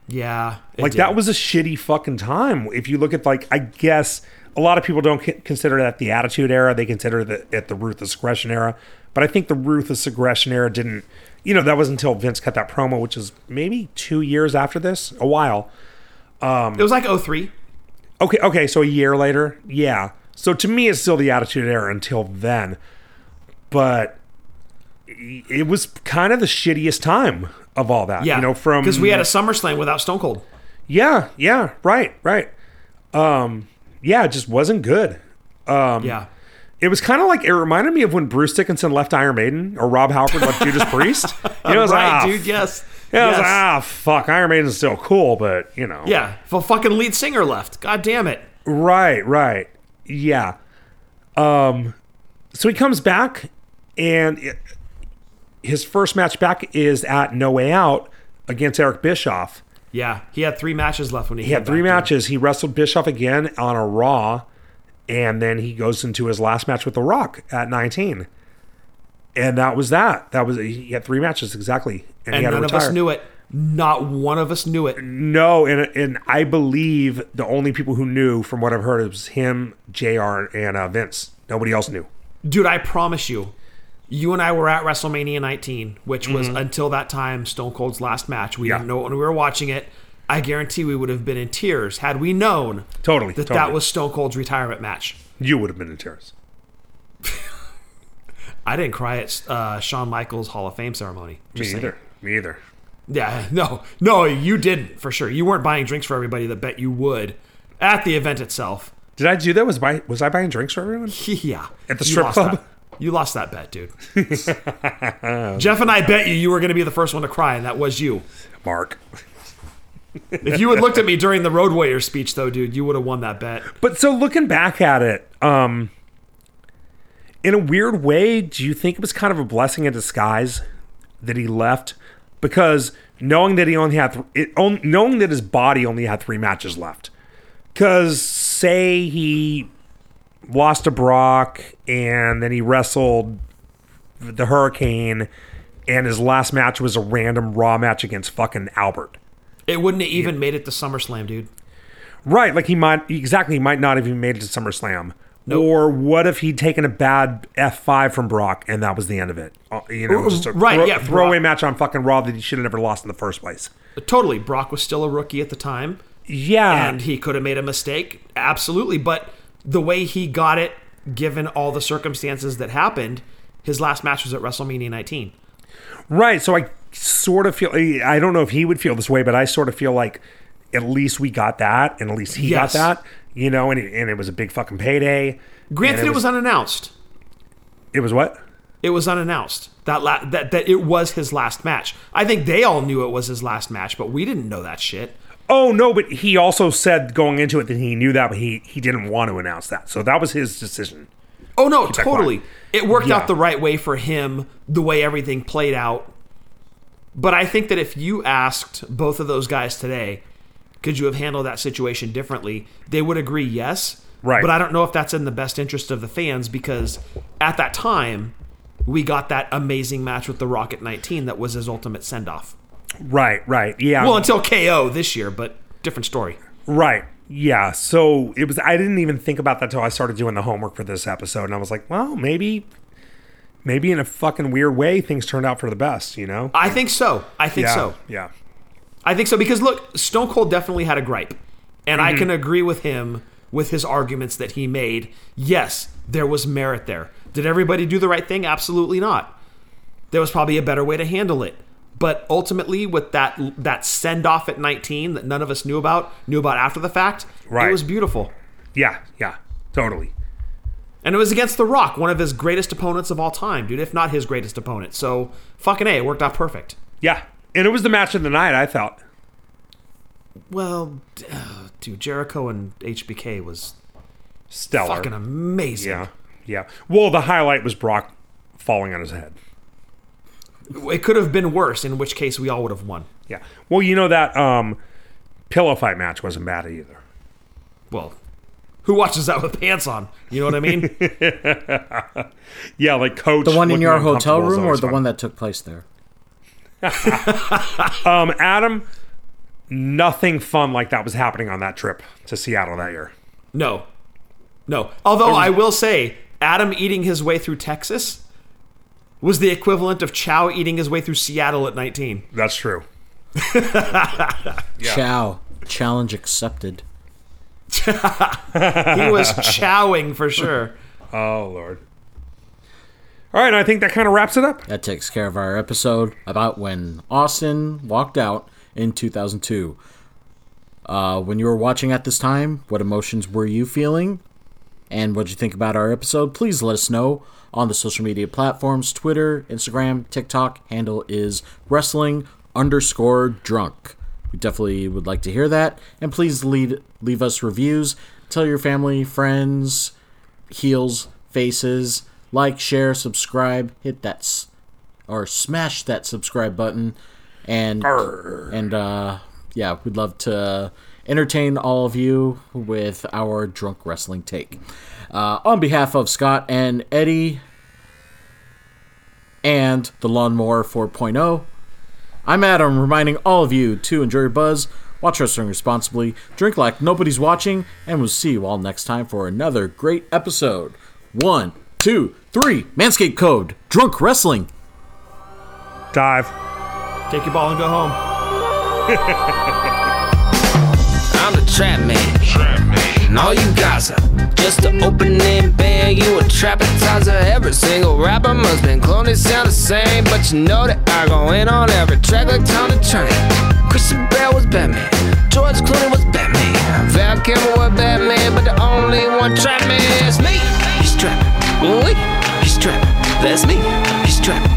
yeah. Like did. that was a shitty fucking time. If you look at like, I guess a lot of people don't consider that the Attitude Era. They consider that it the Ruthless Aggression Era. But I think the Ruthless Aggression Era didn't. You know, that was until Vince cut that promo, which is maybe two years after this, a while. Um, It was like 03. Okay, okay, so a year later, yeah. So to me, it's still the Attitude Era until then, but it was kind of the shittiest time of all that. Yeah. you know, from because we had a SummerSlam without Stone Cold. yeah, yeah, right, right. Um, yeah, it just wasn't good. Um, yeah. It was kind of like it reminded me of when Bruce Dickinson left Iron Maiden or Rob Halford left Judas Priest. You know, it was right, like, ah, dude. Yes. Yeah, I was like, ah, fuck, Iron Maiden's still cool, but you know, Yeah. if The fucking lead singer left. God damn it. Right, right. Yeah. Um so he comes back and it- his first match back is at No Way Out against Eric Bischoff. Yeah. He had three matches left when he, He had three matches. He wrestled Bischoff again on a Raw and then he goes into his last match with The Rock at 19. And that was that. That was he had three matches exactly and, And none of us knew it. Not one of us knew it. No, and and I believe the only people who knew, from what I've heard, was him, Jr. and uh, Vince. Nobody else knew. Dude, I promise you, you and I were at WrestleMania 19, which was Mm-hmm. until that time Stone Cold's last match. We Yeah. didn't know it when we were watching it. I guarantee we would have been in tears had we known Totally, that totally. that was Stone Cold's retirement match. You would have been in tears. I didn't cry at uh, Shawn Michaels Hall of Fame ceremony. Me saying. either. Me either. Yeah, no, no, you didn't for sure. You weren't buying drinks for everybody that bet you would at the event itself. Did I do that? Was buy, was I buying drinks for everyone Yeah, at the strip club? that. You lost that bet, dude. Jeff and I bet you you were going to be the first one to cry, and that was you. Mark. If you had looked at me during the Road Warrior speech, though, dude, you would have won that bet. But so looking back at it, um, in a weird way, do you think it was kind of a blessing in disguise that he left? Because knowing that he only had th- it, on, knowing that his body only had three matches left. Because say he lost to Brock and then he wrestled the Hurricane, and his last match was a random Raw match against fucking Albert. It wouldn't have even made it to SummerSlam, dude. Right, like he might exactly he might not have even made it to SummerSlam. Or what if he'd taken a bad F five from Brock and that was the end of it? Uh, You know, just a Right, throw- yeah, throwaway Brock- match on fucking Raw that he should have never lost in the first place. Totally. Brock was still a rookie at the time, Yeah, and he could have made a mistake. Absolutely. But the way he got it, given all the circumstances that happened, his last match was at WrestleMania 19. right. So I sort of feel I don't know if he would feel this way, but I sort of feel like at least we got that, and at least he Yes. got that. You know, and it, and it was a big fucking payday. Granted, it was unannounced. it was what? It was unannounced that la- that that it was his last match. I think they all knew it was his last match, but we didn't know that shit. Oh no, but he also said going into it that he knew that, but he he didn't want to announce that. So that was his decision. Oh no, totally. It worked Yeah. out the right way for him, the way everything played out. But I think that if you asked both of those guys today, could you have handled that situation differently? They would agree yes. Right. But I don't know if that's in the best interest of the fans because at that time, we got that amazing match with The Rock at 19 that was his ultimate send off. Right, right, yeah. Well, until KO this year, but different story. Right. Yeah. So it was. I didn't even think about that till I started doing the homework for this episode, and I was like, well, maybe, maybe in a fucking weird way, things turned out for the best. You know? I think so. I think yeah. so. Yeah. I think so because look, Stone Cold definitely had a gripe, and I mm-hmm. can agree with him with his arguments that he made. Yes, there was merit there. Did everybody do the right thing? Absolutely not. There was probably a better way to handle it. But ultimately, with that that send off at 19 that none of us knew about, knew about after the fact, Right. it was beautiful. Yeah. Yeah. Totally. And it was against The Rock, one of his greatest opponents of all time, dude, if not his greatest opponent. So, fucking A, it worked out perfect. Yeah. And it was the match of the night. I thought. Well, dude, Jericho and HBK was Stellar. fucking amazing. yeah. Yeah. Well, the highlight was Brock falling on his head. It could have been worse, in which case we all would have won. Yeah. Well, you know that um, pillow fight match wasn't bad either. Well, who watches that with pants on? You know what I mean? Yeah, like coach. The one in your hotel room or the fun. one that took place there? Um, Adam, nothing fun like that was happening on that trip to Seattle that year. no. No. Although I will say, Adam eating his way through Texas was the equivalent of Chow eating his way through Seattle at 19. That's true. Chow. Challenge accepted. He was chowing for sure. Oh Lord. All right, I think that kind of wraps it up. That takes care of our episode about when Austin walked out in 2002. Uh, when you were watching at this time, what emotions were you feeling? And what did you think about our episode? Please let us know on the social media platforms Twitter, Instagram, TikTok. Handle is wrestling underscore drunk. We definitely would like to hear that. And please lead, leave us reviews. Tell your family, friends, heels, faces, like, share, subscribe, hit that s- or smash that subscribe button, and and uh, yeah, we'd love to entertain all of you with our drunk wrestling take. Uh, on behalf of Scott and Eddie and the Lawnmower 4.0, I'm Adam, reminding all of you to enjoy your buzz, watch wrestling responsibly, drink like nobody's watching, and we'll see you all next time for another great episode. One, two, three. Manscaped code Drunk Wrestling. Dive. Take your ball and go home. I'm the trap man. And all you guys are just an opening band. You a trap appetizer. Every single rapper must been cloned. They sound the same, but you know that I go in on every track like Tom the Train. Christian Bale was Batman. George Clooney was Batman. Val Kilmer was Batman, but the only one trap man is me. He's trapping. We, he's trapping. That's me. He's trapping.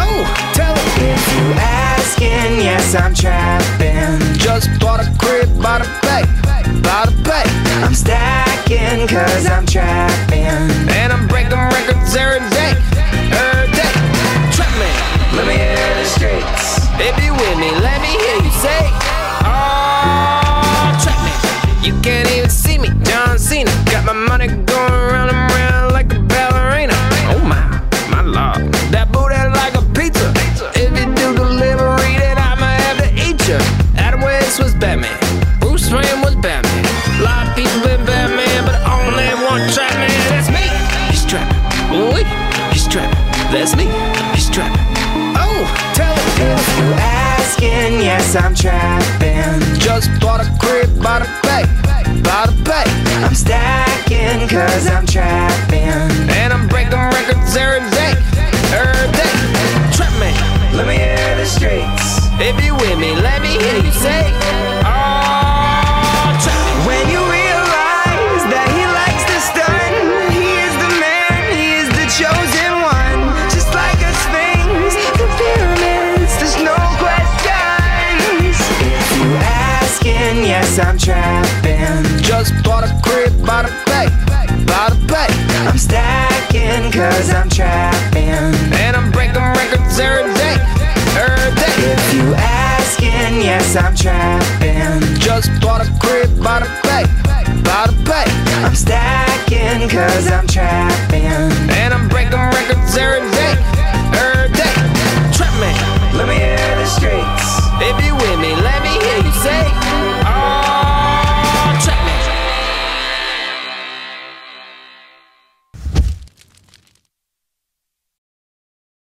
Oh, tell him. If you asking, yes, I'm trapping. Just bought a crib by the bay. By the bay. I'm stacking, cause I'm trapping. And I'm breaking records every day. Every day. Trap man. Let me hear the streets. If you with me, let me hear you say, Oh, trap me. You can't even see me, John Cena. Got my money going round and round That's me. He's trapping. Oh, tell him. If you asking, yes, I'm trapping. Just bought a crib by the bay, by the bay. I'm stacking, cause I'm trapping. Yes, I'm trapping. Just bought a crib by the bay, by the bay. I'm stacking, cause I'm trapping.